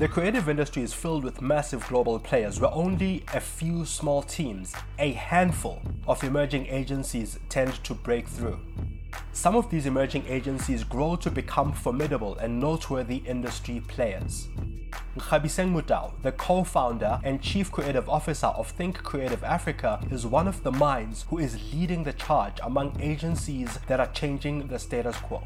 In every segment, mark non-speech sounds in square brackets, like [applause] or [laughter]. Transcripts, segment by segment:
The creative industry is filled with massive global players where only a few small teams, a handful of emerging agencies tend to break through. Some of these emerging agencies grow to become formidable and noteworthy industry players. Nkgabiseng the co-founder and chief creative officer of Think Creative Africa, is one of the minds who is leading the charge among agencies that are changing the status quo.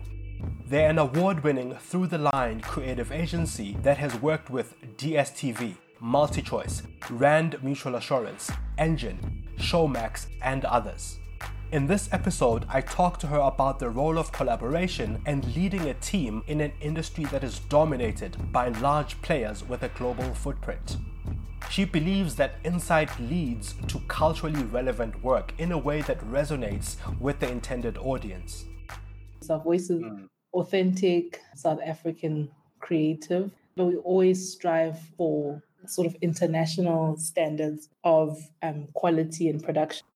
They're an award winning through the line creative agency that has worked with DSTV, MultiChoice, Rand Mutual Assurance, Engen, Showmax, and others. In this episode, I talk to her about the role of collaboration and leading a team in an industry that is dominated by large players with a global footprint. She believes that insight leads to culturally relevant work in a way that resonates with the intended audience. Our voice is mm. Authentic, South African creative, but we always strive for sort of international standards of um, quality and production.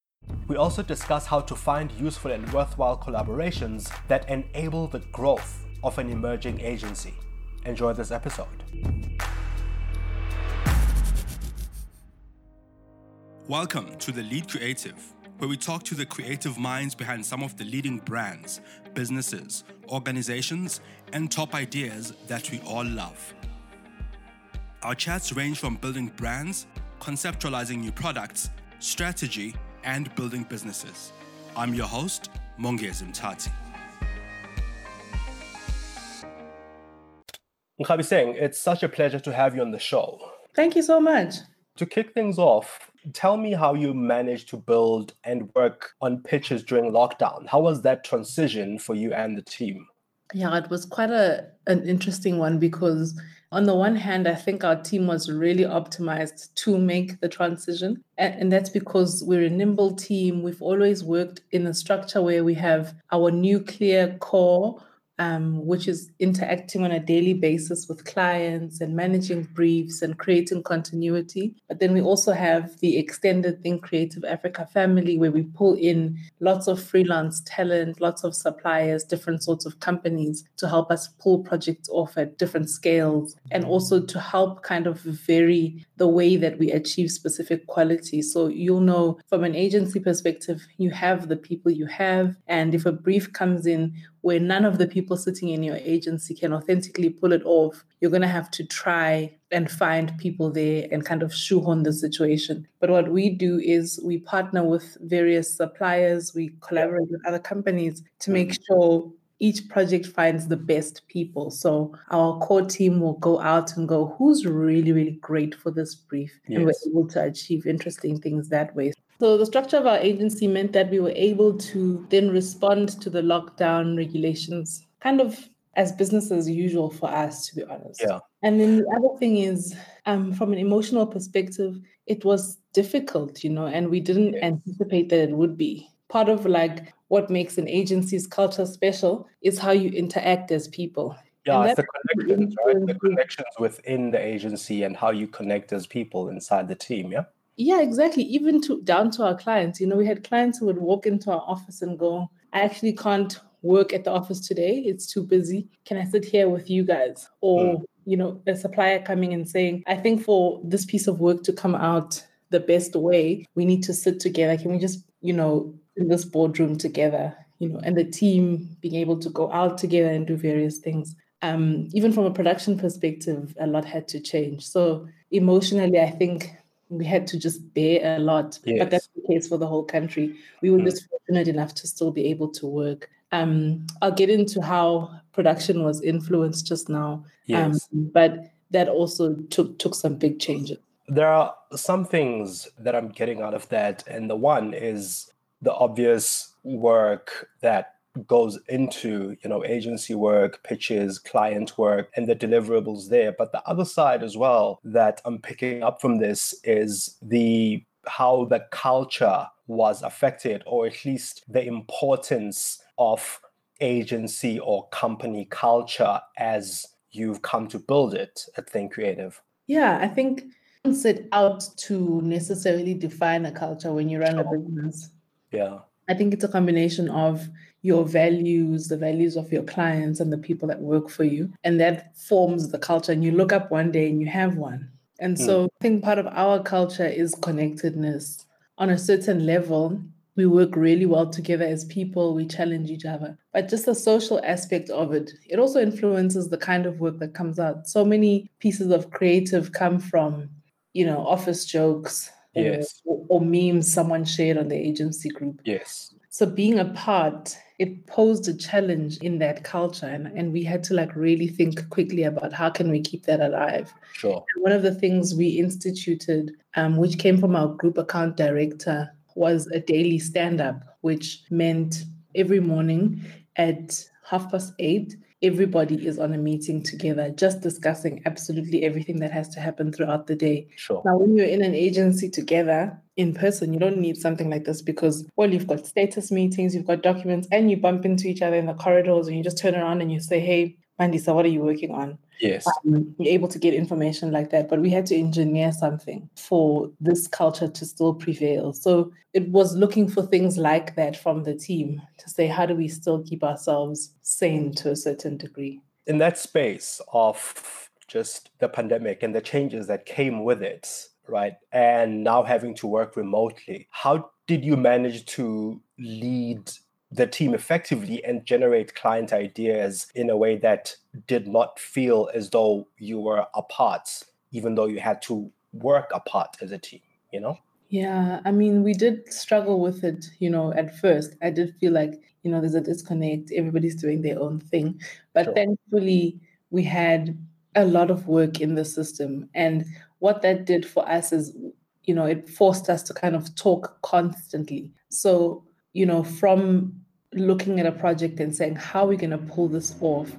We also discuss how to find useful and worthwhile collaborations that enable the growth of an emerging agency. Enjoy this episode. Welcome to The Lead Creative, where we talk to the creative minds behind some of the leading brands, businesses, organizations, and top ideas that we all love. Our chats range from building brands, conceptualizing new products, strategy, and building businesses. I'm your host, Mongezi Mtati. Nkgabiseng, it's such a pleasure to have you on the show. Thank you so much. To kick things off, tell me how you managed to build and work on pitches during lockdown. How was that transition for you and the team? Yeah, it was quite a an interesting one because on the one hand, I think our team was really optimized to make the transition. And, that's because we're a nimble team. We've always worked in a structure where we have our nuclear core um, which is interacting on a daily basis with clients and managing briefs and creating continuity. But then we also have the extended Think Creative Africa family, where we pull in lots of freelance talent, lots of suppliers, different sorts of companies to help us pull projects off at different scales and also to help kind of vary the way that we achieve specific quality. So you'll know from an agency perspective, you have the people you have. And if a brief comes in, where none of the people sitting in your agency can authentically pull it off, you're going to have to try and find people there and kind of shoehorn the situation. But what we do is we partner with various suppliers, we collaborate with other companies to make mm-hmm. sure each project finds the best people. So our core team will go out and go, who's really, really great for this brief? Yes. And we're able to achieve interesting things that way. So the structure of our agency meant that we were able to then respond to the lockdown regulations kind of as business as usual for us, to be honest. Yeah. And then the other thing is, um, from an emotional perspective, it was difficult, you know, and we didn't yeah. anticipate that it would be. Part of like what makes an agency's culture special is how you interact as people. Yeah, it's the connections, right? The connections within the agency and how you connect as people inside the team. Yeah. Yeah, exactly. Even to down to our clients. You know, we had clients who would walk into our office and go, I actually can't work at the office today. It's too busy. Can I sit here with you guys? Or, mm. you know, a supplier coming and saying, I think for this piece of work to come out the best way, we need to sit together. Can we just, you know, in this boardroom together, you know, and the team being able to go out together and do various things. Um, even from a production perspective, a lot had to change. So emotionally, I think we had to just bear a lot. Yes. But that's the case for the whole country. We were mm. just fortunate enough to still be able to work. Um, I'll get into how production was influenced just now. Yes. Um, but that also took took some big changes. There are some things that I'm getting out of that, and the one is the obvious work that goes into you know agency work pitches client work and the deliverables there. But the other side as well that i'm picking up from this is the how the culture was affected or at least the importance of agency or company culture as you've come to build it at think creative. Yeah i think it's set out to necessarily define a culture when you run a business. Yeah. I think it's a combination of your values, the values of your clients and the people that work for you. And that forms the culture. And you look up one day and you have one. And so mm. I think part of our culture is connectedness. On a certain level, we work really well together as people, we challenge each other. But just the social aspect of it, it also influences the kind of work that comes out. So many pieces of creative come from, you know, office jokes yes. or, or memes someone shared on the agency group. Yes. So being a part, it posed a challenge in that culture. And, and we had to like really think quickly about how can we keep that alive. Sure. And one of the things we instituted, um, which came from our group account director, was a daily stand up, which meant every morning at half past eight, everybody is on a meeting together, just discussing absolutely everything that has to happen throughout the day. Sure. Now, when you're in an agency together in person, you don't need something like this because, well, you've got status meetings, you've got documents, and you bump into each other in the corridors and you just turn around and you say, hey, Mandisa, what are you working on? Yes. Um, you're able to get information like that. But we had to engineer something for this culture to still prevail. So it was looking for things like that from the team to say, how do we still keep ourselves sane to a certain degree? In that space of just the pandemic and the changes that came with it, right? And now having to work remotely, how did you manage to lead the team effectively and generate client ideas in a way that did not feel as though you were apart, even though you had to work apart as a team, you know? Yeah, I mean, we did struggle with it, you know, at first. I did feel like, you know, there's a disconnect, everybody's doing their own thing. But sure. thankfully, we had a lot of work in the system. And what that did for us is, you know, it forced us to kind of talk constantly. So you know, from looking at a project and saying, how are we going to pull this off?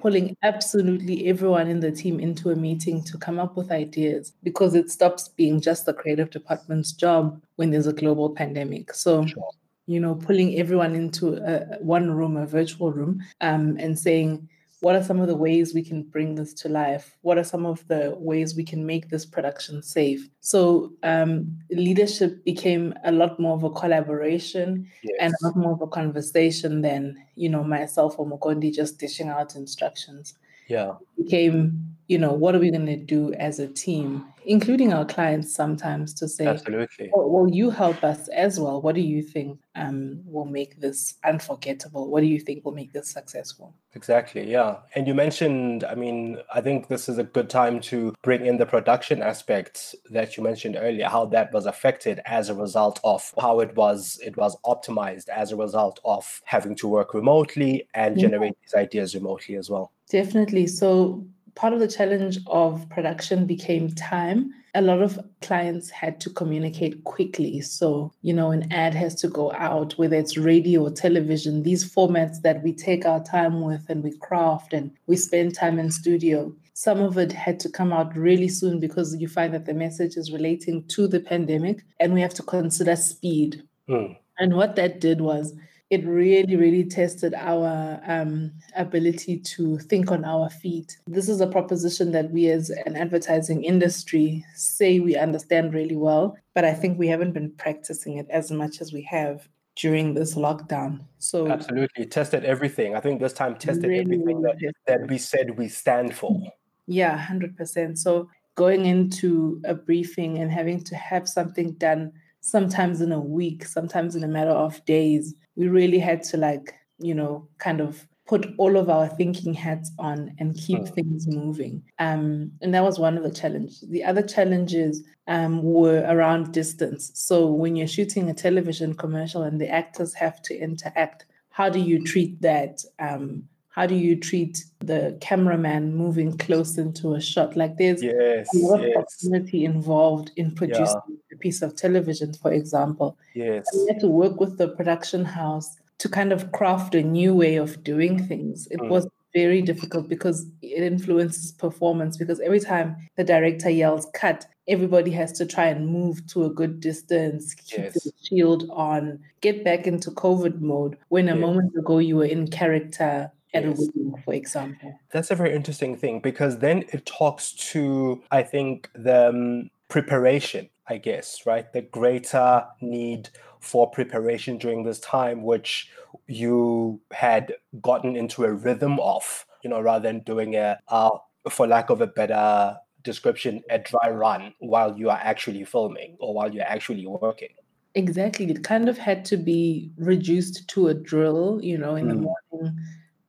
Pulling absolutely everyone in the team into a meeting to come up with ideas because it stops being just the creative department's job when there's a global pandemic. So, sure. you know, pulling everyone into a, one room, a virtual room, um, and saying, what are some of the ways we can bring this to life? What are some of the ways we can make this production safe? So um, leadership became a lot more of a collaboration yes. and a lot more of a conversation than you know myself or Mukondi just dishing out instructions. Yeah, it became you know what are we going to do as a team including our clients sometimes to say absolutely. Well, will you help us as well? What do you think um, will make this unforgettable? What do you think will make this successful? Exactly yeah. And you mentioned i mean i think this is a good time to bring in the production aspects that you mentioned earlier how that was affected as a result of how it was it was optimized as a result of having to work remotely and generate yeah. these ideas remotely as well. Definitely. So part of the challenge of production became time. A lot of clients had to communicate quickly. So, you know, an ad has to go out, whether it's radio or television, these formats that we take our time with and we craft and we spend time in studio. Some of it had to come out really soon because you find that the message is relating to the pandemic and we have to consider speed. Mm. And what that did was it really, really tested our um, ability to think on our feet. This is a proposition that we, as an advertising industry, say we understand really well, but I think we haven't been practicing it as much as we have during this lockdown. So absolutely tested everything. I think this time tested really, everything that, tested. that we said we stand for. Yeah, hundred percent. So going into a briefing and having to have something done sometimes in a week, sometimes in a matter of days. We really had to like, you know, kind of put all of our thinking hats on and keep oh. things moving. Um, and that was one of the challenges. The other challenges um, were around distance. So when you're shooting a television commercial and the actors have to interact, how do you treat that? Um, how do you treat the cameraman moving close into a shot? Like there's yes, a lot yes. of proximity involved in producing yeah. a piece of television, for example. Yes. And we had to work with the production house to kind of craft a new way of doing things. It mm. was very difficult because it influences performance because every time the director yells cut everybody has to try and move to a good distance keep yes. the shield on get back into covid mode when a moment ago you were in character at yes. a wedding, for example. That's a very interesting thing because then it talks to, I think, the um, preparation, I guess, right? The greater need for preparation during this time, which you had gotten into a rhythm of, you know, rather than doing a, uh, for lack of a better description, a dry run while you are actually filming or while you're actually working. Exactly. It kind of had to be reduced to a drill, you know, in mm. the morning.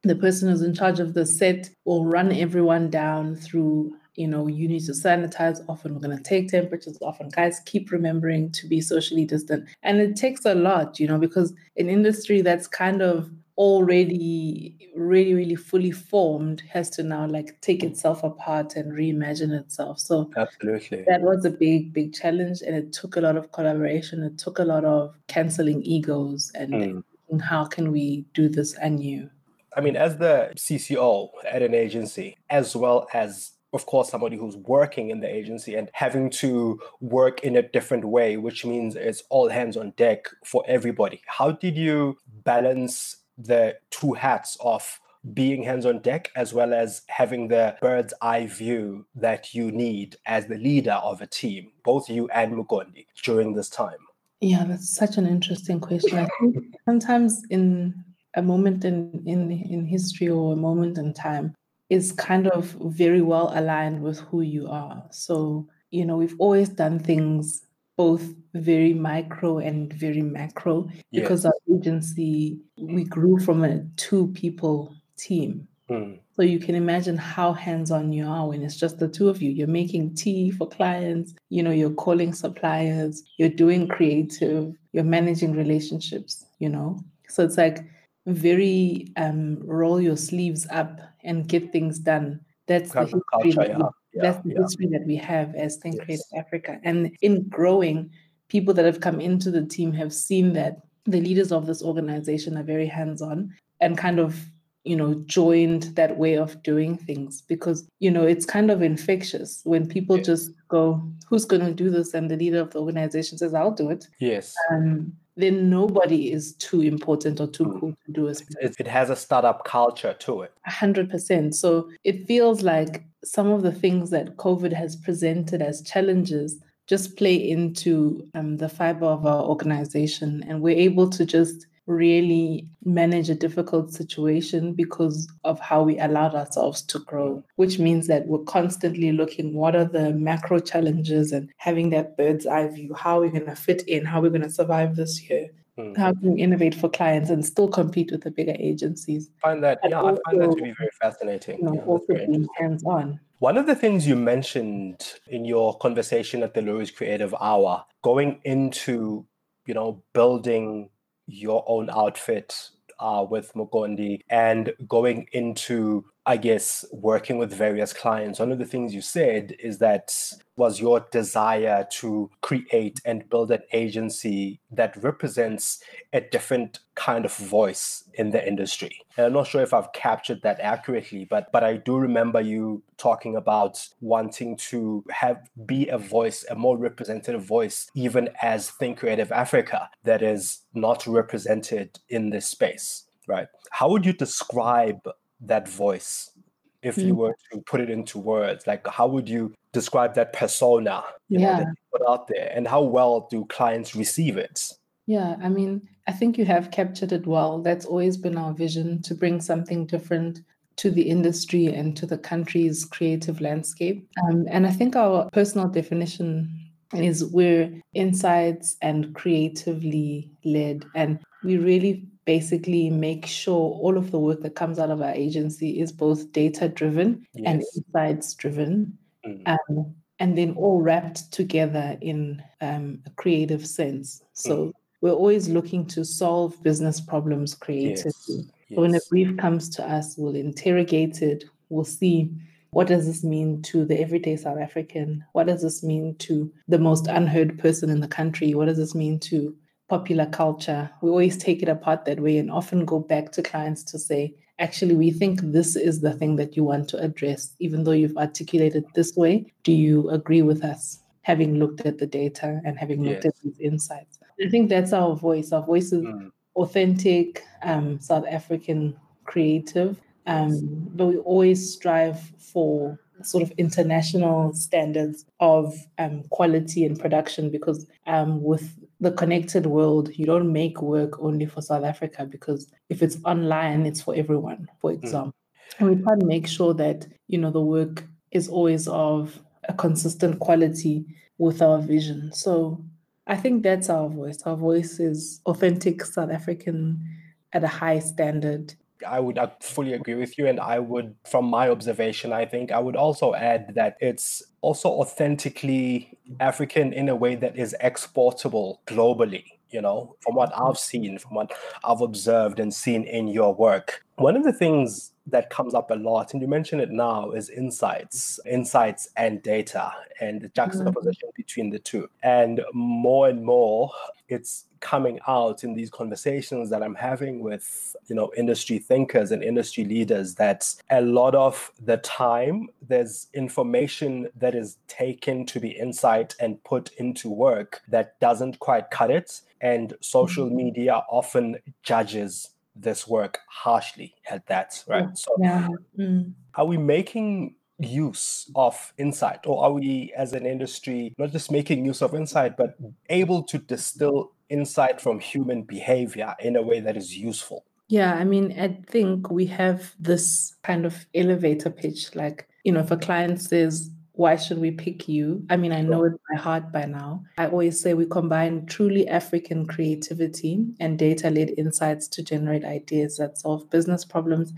The person who's in charge of the set will run everyone down through you know, you need to sanitize often. We're going to take temperatures often. Guys, keep remembering to be socially distant. And it takes a lot, you know, because an industry that's kind of already really, really fully formed has to now like take itself apart and reimagine itself. So absolutely that was a big, big challenge. And it took a lot of collaboration. It took a lot of canceling egos and mm. how can we do this anew. I mean, as the CCO at an agency, as well as of course, somebody who's working in the agency and having to work in a different way, which means it's all hands on deck for everybody. How did you balance the two hats of being hands on deck as well as having the bird's eye view that you need as the leader of a team, both you and Mukondi, during this time? Yeah, that's such an interesting question. I think sometimes in a moment in, in in history or a moment in time, is kind of very well aligned with who you are. So, you know, we've always done things both very micro and very macro because our agency, we grew from a two people team. Mm. So you can imagine how hands-on you are when it's just the two of you. You're making tea for clients, you know, you're calling suppliers, you're doing creative, you're managing relationships, you know. So it's like very um, roll your sleeves up and get things done. That's the history. Culture, that we, yeah. That's the yeah. history that we have as Think yes. Creative Africa. And in growing, people that have come into the team have seen that the leaders of this organization are very hands-on and kind of you know joined that way of doing things because you know it's kind of infectious when people yes. just go who's going to do this and the leader of the organization says i'll do it yes um, then nobody is too important or too mm. cool to do it. It has a startup culture to it. 100%. So it feels like some of the things that COVID has presented as challenges just play into um, the fiber of our organization. And we're able to just really manage a difficult situation because of how we allowed ourselves to grow, which means that we're constantly looking what are the macro challenges and having that bird's eye view. How are we going to fit in? How are we going to survive this year? Mm. How can we innovate for clients and still compete with the bigger agencies? I find that, yeah, also, I find that to be very fascinating. You know, yeah, also being hands on. One of the things you mentioned in your conversation at the Loeries Creative Hour, going into, you know, building your own outfit uh, with Mukondi and going into, I guess, working with various clients. One of the things you said is that was your desire to create and build an agency that represents a different kind of voice in the industry. And I'm not sure if I've captured that accurately, but but I do remember you talking about wanting to have be a voice, a more representative voice, even as Think Creative Africa that is not represented in this space, right? How would you describe that voice if you mm. were to put it into words like how would you describe that persona you yeah. know, that you put out there and how well do clients receive it yeah i mean i think you have captured it well that's always been our vision to bring something different to the industry and to the country's creative landscape um, and i think our personal definition is we're insights and creatively led and we really basically make sure all of the work that comes out of our agency is both data driven yes. and insights driven. Mm. Um, and then all wrapped together in um, a creative sense. So mm. we're always looking to solve business problems creatively. Yes. So when a brief comes to us, we'll interrogate it, we'll see what does this mean to the everyday South African? What does this mean to the most unheard person in the country? What does this mean to popular culture, we always take it apart that way and often go back to clients to say, actually, we think this is the thing that you want to address, even though you've articulated this way. Do you agree with us, having looked at the data and having looked at these insights? I think that's our voice. Our voice is mm. authentic, um, South African creative, um, but we always strive for sort of international standards of um, quality and production because um, with the connected world, you don't make work only for South Africa because if it's online, it's for everyone, for mm. example. Mm. And we try to make sure that, you know, the work is always of a consistent quality with our vision. So I think that's our voice. Our voice is authentic South African at a high standard. I would I fully agree with you. And I would, from my observation, I think I would also add that it's also authentically African in a way that is exportable globally. You know, from what I've seen, from what I've observed and seen in your work. One of the things that comes up a lot, and you mention it now, is insights, insights and data, and the juxtaposition mm-hmm. between the two. And more and more, it's coming out in these conversations that I'm having with, you know, industry thinkers and industry leaders that a lot of the time there's information that is taken to be insight and put into work that doesn't quite cut it. And social mm-hmm. media often judges this work harshly at that, right? So, yeah. Mm. are we making use of insight, or are we as an industry not just making use of insight, but able to distill insight from human behavior in a way that is useful? Yeah, I mean, I think we have this kind of elevator pitch. Like, you know, if a client says, why should we pick you? I mean, I know it by heart by now. I always say we combine truly African creativity and data led insights to generate ideas that solve business problems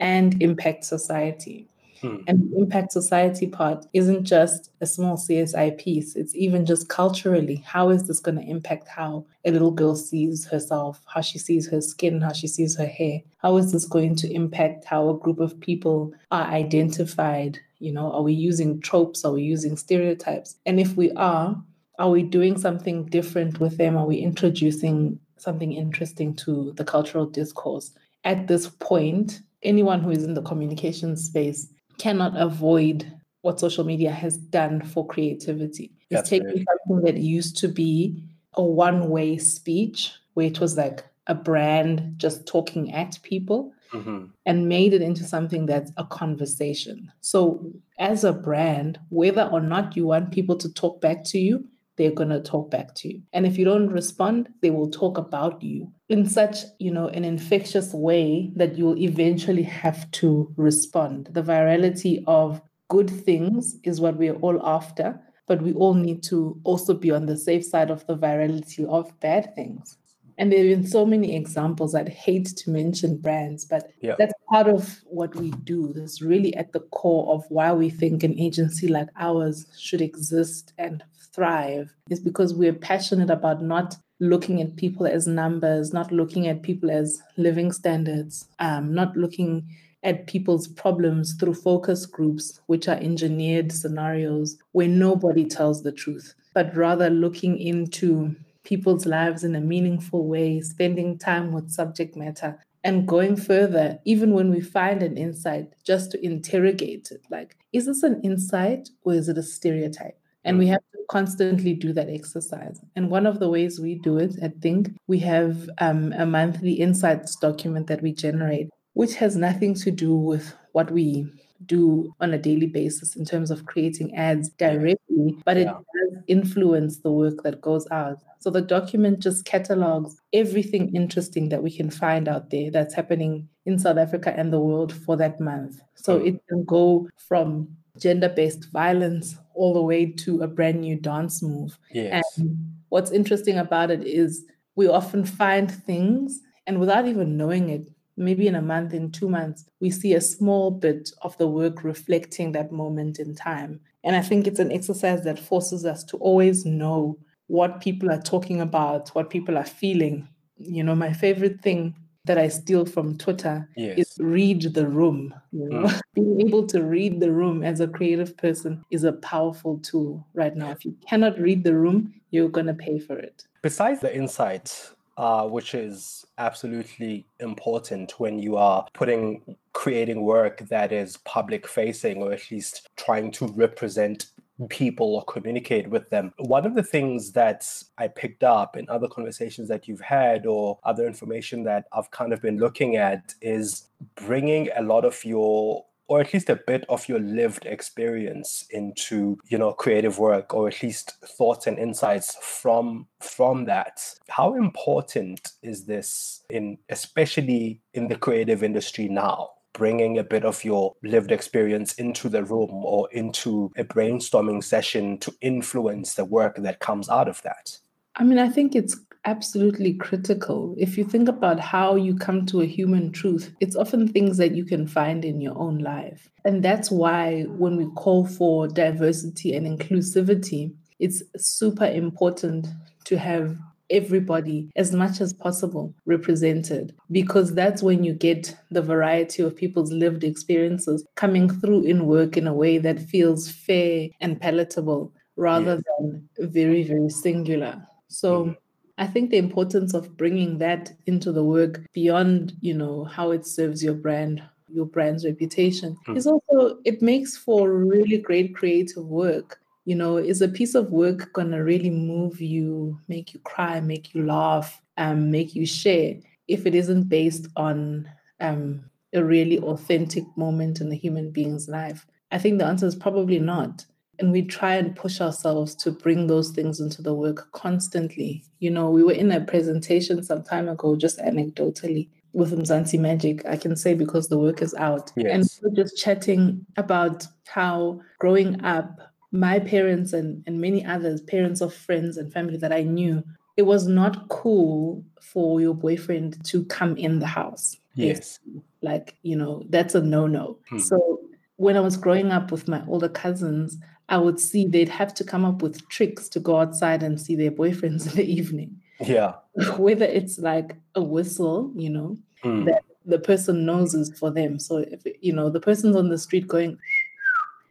and impact society. Hmm. And the impact society part isn't just a small CSI piece, it's even just culturally. How is this going to impact how a little girl sees herself, how she sees her skin, how she sees her hair? How is this going to impact how a group of people are identified? You know, are we using tropes? Are we using stereotypes? And if we are, are we doing something different with them? Are we introducing something interesting to the cultural discourse? At this point, anyone who is in the communication space cannot avoid what social media has done for creativity. It's taking something that used to be a one way speech, where it was like a brand just talking at people, mm-hmm. and made it into something that's a conversation. So, as a brand, whether or not you want people to talk back to you, they're going to talk back to you. And if you don't respond, they will talk about you in such, you know, an infectious way that you'll eventually have to respond. The virality of good things is what we're all after, but we all need to also be on the safe side of the virality of bad things. And there have been so many examples. I'd hate to mention brands, but yeah. that's part of what we do. That's really at the core of why we think an agency like ours should exist and thrive is because we're passionate about not looking at people as numbers, not looking at people as living standards, um, not looking at people's problems through focus groups, which are engineered scenarios where nobody tells the truth, but rather looking into people's lives in a meaningful way, spending time with subject matter, and going further, even when we find an insight, just to interrogate it like, is this an insight or is it a stereotype? And we have to constantly do that exercise. And one of the ways we do it, I think, we have um, a monthly insights document that we generate, which has nothing to do with what we do on a daily basis in terms of creating ads directly, but it does influence the work that goes out. So the document just catalogs everything interesting that we can find out there that's happening in South Africa and the world for that month. So it can go from gender based violence all the way to a brand new dance move. Yes. And what's interesting about it is we often find things and without even knowing it, maybe in a month, in two months, we see a small bit of the work reflecting that moment in time. And I think it's an exercise that forces us to always know what people are talking about, what people are feeling. You know, my favorite thing that I steal from Twitter yes. is read the room. You know? Mm. [laughs] Being able to read the room as a creative person is a powerful tool right now. If you cannot read the room, you're going to pay for it. Besides the insight, uh, which is absolutely important when you are putting creating work that is public facing or at least trying to represent people or communicate with them. One of the things that I picked up in other conversations that you've had or other information that I've kind of been looking at is bringing a lot of your or at least a bit of your lived experience into you know creative work or at least thoughts and insights from from that how important is this in especially in the creative industry now bringing a bit of your lived experience into the room or into a brainstorming session to influence the work that comes out of that I mean, I think it's absolutely critical. If you think about how you come to a human truth, it's often things that you can find in your own life. And that's why when we call for diversity and inclusivity, it's super important to have everybody as much as possible represented because that's when you get the variety of people's lived experiences coming through in work in a way that feels fair and palatable rather yes. than very very singular so. I think the importance of bringing that into the work beyond, you know, how it serves your brand, your brand's reputation mm. is also it makes for really great creative work. You know, is a piece of work gonna really move you, make you cry, make you laugh, um, make you share if it isn't based on um, a really authentic moment in a human being's life? I think the answer is probably not and we try and push ourselves to bring those things into the work constantly. You know, we were in a presentation some time ago, just anecdotally, with Mzansi Magic, I can say because the work is out. Yes. And we are just chatting about how growing up, my parents and, and many others, parents of friends and family that I knew, it was not cool for your boyfriend to come in the house. Yes. Like, you know, that's a no no. Hmm. So when I was growing up with my older cousins, I would see they'd have to come up with tricks to go outside and see their boyfriends [laughs] in the evening. Yeah. [laughs] Whether it's like a whistle, you know, mm. that the person knows is for them. So if you know the person's on the street going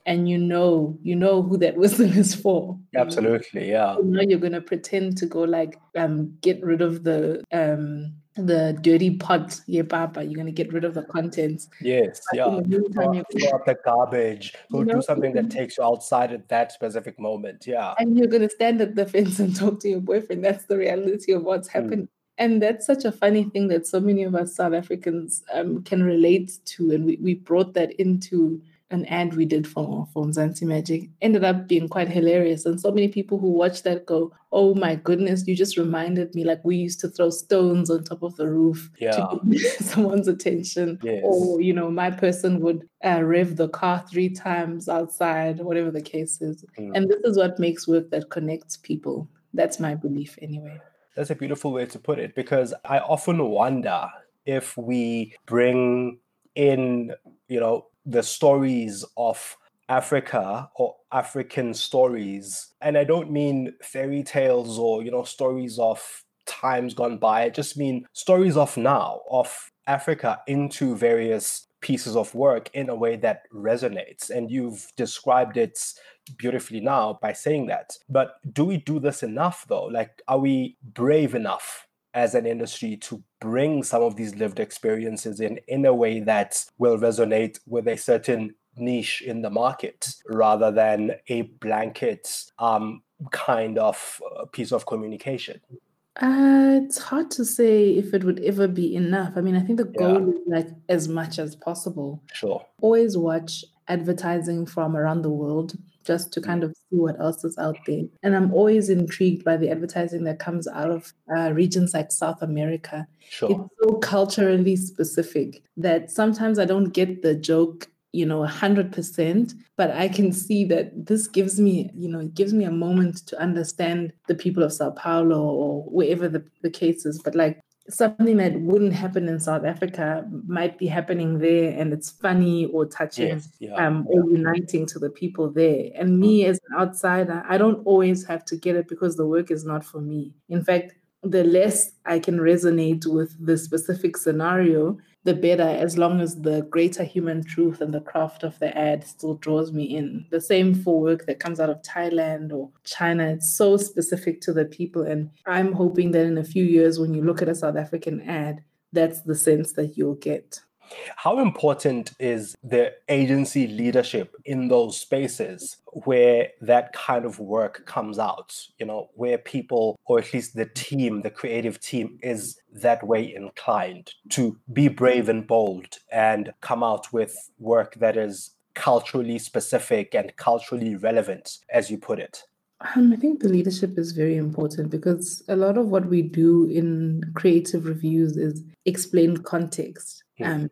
and you know you know who that [laughs] wisdom is for. Absolutely, yeah. You know you're gonna pretend to go like um get rid of the um the dirty pot, yeah, papa. You're gonna get rid of the contents. Yes, but yeah. Meantime, throw up the garbage. [laughs] Go you know, do something that [laughs] takes you outside at that specific moment. Yeah. And you're gonna stand at the fence and talk to your boyfriend. That's the reality of what's hmm. happening. Mm. And that's such a funny thing that so many of us South Africans um, can relate to, and we, we brought that into an ad we did for, for Mzansi Magic ended up being quite hilarious. And so many people who watched that go, Oh my goodness, you just reminded me like we used to throw stones on top of the roof yeah. to get [laughs] someone's attention. Yes. Or, you know, my person would uh, rev the car three times outside, whatever the case is. Mm. And this is what makes work that connects people. That's my belief anyway. That's a beautiful way to put it because I often wonder if we bring in, you know, the stories of Africa or African stories. And I don't mean fairy tales or, you know, stories of times gone by. I just mean stories of now, of Africa into various pieces of work in a way that resonates. And you've described it beautifully now by saying that. But do we do this enough though? Like, are we brave enough as an industry to bring some of these lived experiences in in a way that will resonate with a certain niche in the market rather than a blanket um, kind of uh, piece of communication? Uh, it's hard to say if it would ever be enough. I mean, I think the goal yeah. is like as much as possible. Sure. Always watch advertising from around the world just to kind of see what else is out there. And I'm always intrigued by the advertising that comes out of uh, regions like South America. Sure. It's so culturally specific that sometimes I don't get the joke you know 100% but i can see that this gives me you know it gives me a moment to understand the people of sao paulo or wherever the, the case is but like something that wouldn't happen in South Africa might be happening there and it's funny or touching yes, yeah, um, or uniting to the people there. And me mm. as an outsider, I don't always have to get it because the work is not for me. In fact, the less I can resonate with the specific scenario, the better, as long as the greater human truth and the craft of the ad still draws me in. The same for work that comes out of Thailand or China. It's so specific to the people. And I'm hoping that in a few years, when you look at a South African ad, that's the sense that you'll get. How important is the agency leadership in those spaces where that kind of work comes out? You know, where people, or at least the team, the creative team, is that way inclined to be brave and bold and come out with work that is culturally specific and culturally relevant, as you put it? Um, I think the leadership is very important because a lot of what we do in creative reviews is explain context. Um,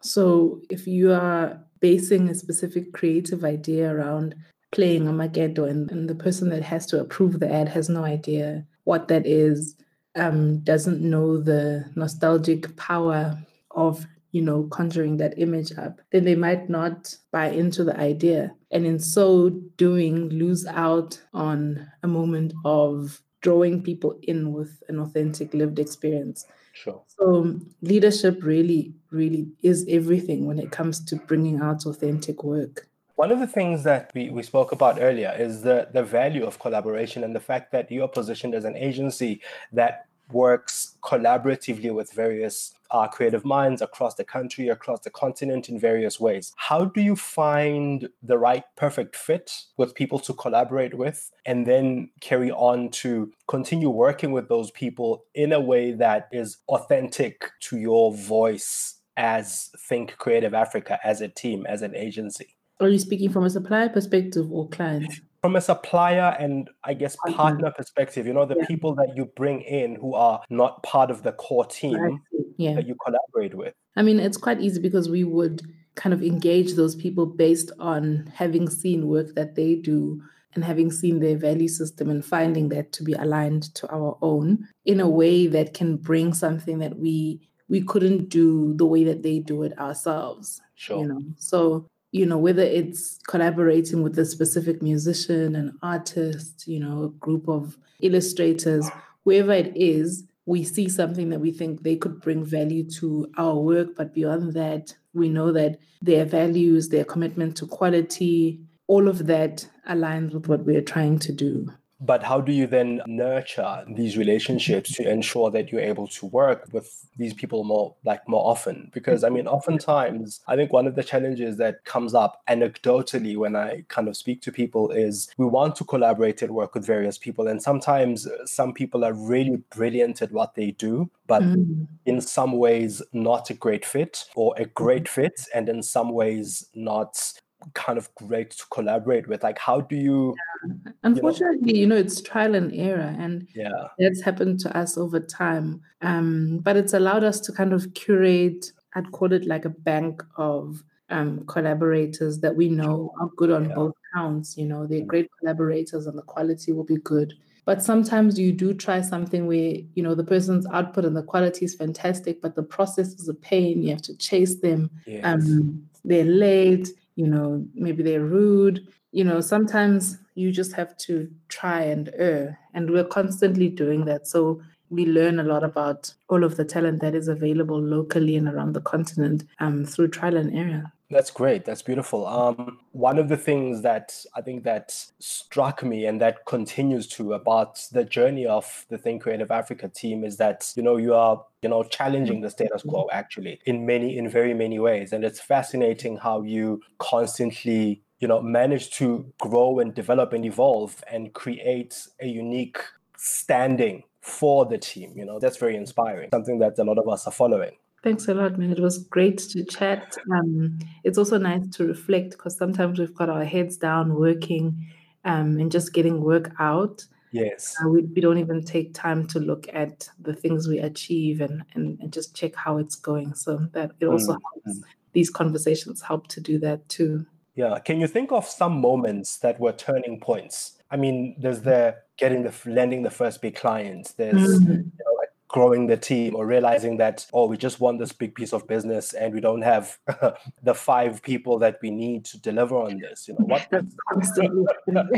so if you are basing a specific creative idea around playing a Magedo and, and the person that has to approve the ad has no idea what that is, um, doesn't know the nostalgic power of you know conjuring that image up, then they might not buy into the idea, and in so doing, lose out on a moment of drawing people in with an authentic lived experience. Sure. So um, leadership really, really is everything when it comes to bringing out authentic work. One of the things that we, we spoke about earlier is the, the value of collaboration and the fact that you are positioned as an agency that works collaboratively with various uh, creative minds across the country, across the continent in various ways. How do you find the right perfect fit with people to collaborate with and then carry on to continue working with those people in a way that is authentic to your voice as Think Creative Africa, as a team, as an agency? Are you speaking from a supplier perspective or client? From a supplier and I guess partner perspective, you know, the yeah. people that you bring in who are not part of the core team yeah. that you collaborate with. I mean, it's quite easy because we would kind of engage those people based on having seen work that they do and having seen their value system and finding that to be aligned to our own in a way that can bring something that we we couldn't do the way that they do it ourselves. Sure. You know, so you know, whether it's collaborating with a specific musician, an artist, you know, a group of illustrators, whoever it is, we see something that we think they could bring value to our work. But beyond that, we know that their values, their commitment to quality, all of that aligns with what we're trying to do. But how do you then nurture these relationships to ensure that you're able to work with these people more like more often? Because I mean, oftentimes I think one of the challenges that comes up anecdotally when I kind of speak to people is we want to collaborate and work with various people. And sometimes some people are really brilliant at what they do, but mm. in some ways not a great fit or a great mm-hmm. fit, and in some ways not kind of great to collaborate with? Like how do you yeah. unfortunately you know, you know, it's trial and error and yeah. that's happened to us over time. Um but it's allowed us to kind of curate i'd call it like a bank of um collaborators that we know are good on yeah. both counts you know? They're mm. great collaborators and the quality will be good. But sometimes you do try something where you know the person's output and the quality is fantastic but the process is a pain. You have to chase them. Yes. um, they're late you know, maybe they're rude. You know, sometimes you just have to try and err. And we're constantly doing that. So we learn a lot about all of the talent that is available locally and around the continent um, through trial and error. That's great. That's beautiful. Um, one of the things that I think that struck me and that continues to about the journey of the Think Creative Africa team is that you know you are you know challenging the status quo actually in many in very many ways, and it's fascinating how you constantly you know manage to grow and develop and evolve and create a unique standing for the team. You know that's very inspiring. Something that a lot of us are following. Thanks a lot, man. It was great to chat. Um, it's also nice to reflect because sometimes we've got our heads down working um, and just getting work out. Yes. Uh, we, we don't even take time to look at the things we achieve and, and, and just check how it's going. So that it also mm-hmm. helps. These conversations help to do that too. Yeah. Can you think of some moments that were turning points? I mean, there's the getting the landing the first big clients. There's mm-hmm. you know, growing the team or realizing that oh we just want this big piece of business and we don't have [laughs] the five people that we need to deliver on this you know what [laughs] that's constantly an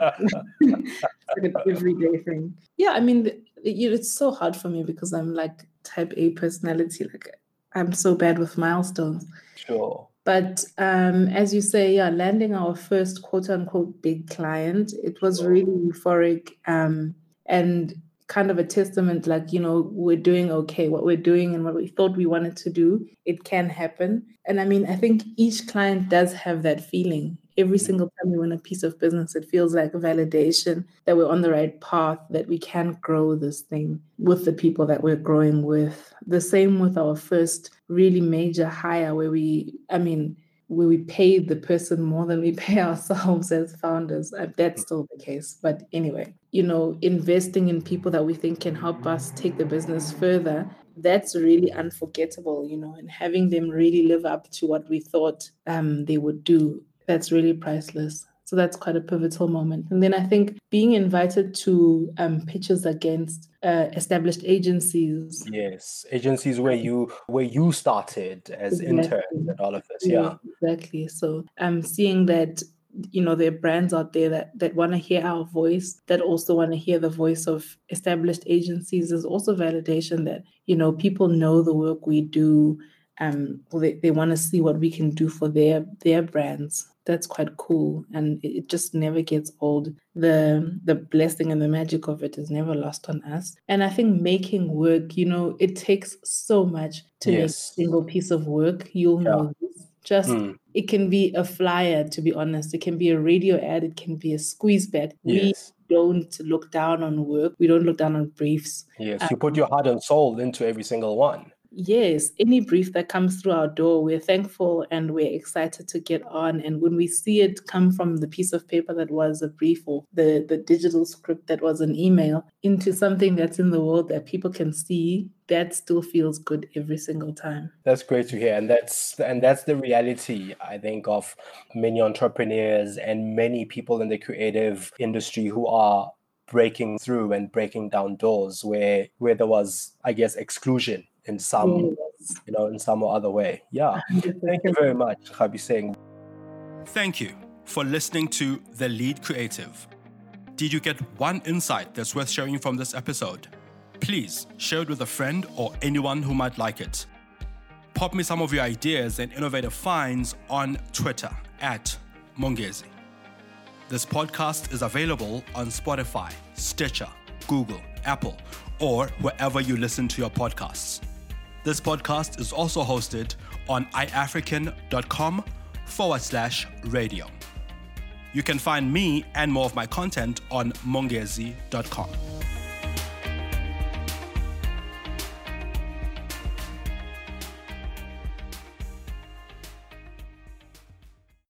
[laughs] everyday thing. Yeah i mean it's so hard for me because i'm like type a personality like i'm so bad with milestones. Sure. But um, as you say, yeah, landing our first quote unquote big client, it was really euphoric. Um, and kind of a testament like you know we're doing okay. What we're doing and what we thought we wanted to do it can happen. And i mean i think each client does have that feeling. Every mm. single time we win a piece of business it feels like a validation that we're on the right path that we can grow this thing with the people that we're growing with. The same with our first really major hire where we i mean where we pay the person more than we [laughs] pay ourselves as founders. Uh, that's still the case. But anyway, you know, investing in people that we think can help us take the business further, that's really unforgettable, you know, and having them really live up to what we thought um, they would do, that's really priceless. So that's quite a pivotal moment. And then I think being invited to um, pitches against uh, established agencies. Yes, agencies where you where you started as exactly. interns and all of this. Yeah, yeah. exactly. So I'm um, seeing that you know there are brands out there that that want to hear our voice that also want to hear the voice of established agencies is also validation that you know people know the work we do um they, they want to see what we can do for their their brands. That's quite cool. And it just never gets old. The the blessing and the magic of it is never lost on us. And i think making work you know it takes so much to yes. make a single piece of work. You'll yeah. know this. Just mm. it can be a flyer to be honest. It can be a radio ad. It can be a squeeze back yes. we don't look down on work. We don't look down on briefs. Yes. Um, you put your heart and soul into every single one Yes, any brief that comes through our door, we're thankful and we're excited to get on. And when we see it come from the piece of paper that was a brief or the, the digital script that was an email into something that's in the world that people can see, that still feels good every single time. That's great to hear. And that's and that's the reality, I think, of many entrepreneurs and many people in the creative industry who are breaking through and breaking down doors where where there was, I guess, exclusion in some yes. you know in some or other way. Yeah. Thank you very much Nkgabiseng. Thank you for listening to the lead creative. Did you get one insight that's worth sharing from this episode? Please share it with a friend or anyone who might like it. Pop me some of your ideas and innovative finds on twitter at mongezi. This podcast is available on spotify stitcher google apple or wherever you listen to your podcasts this podcast is also hosted on iafrican.com forward slash radio. You can find me and more of my content on mongezi.com.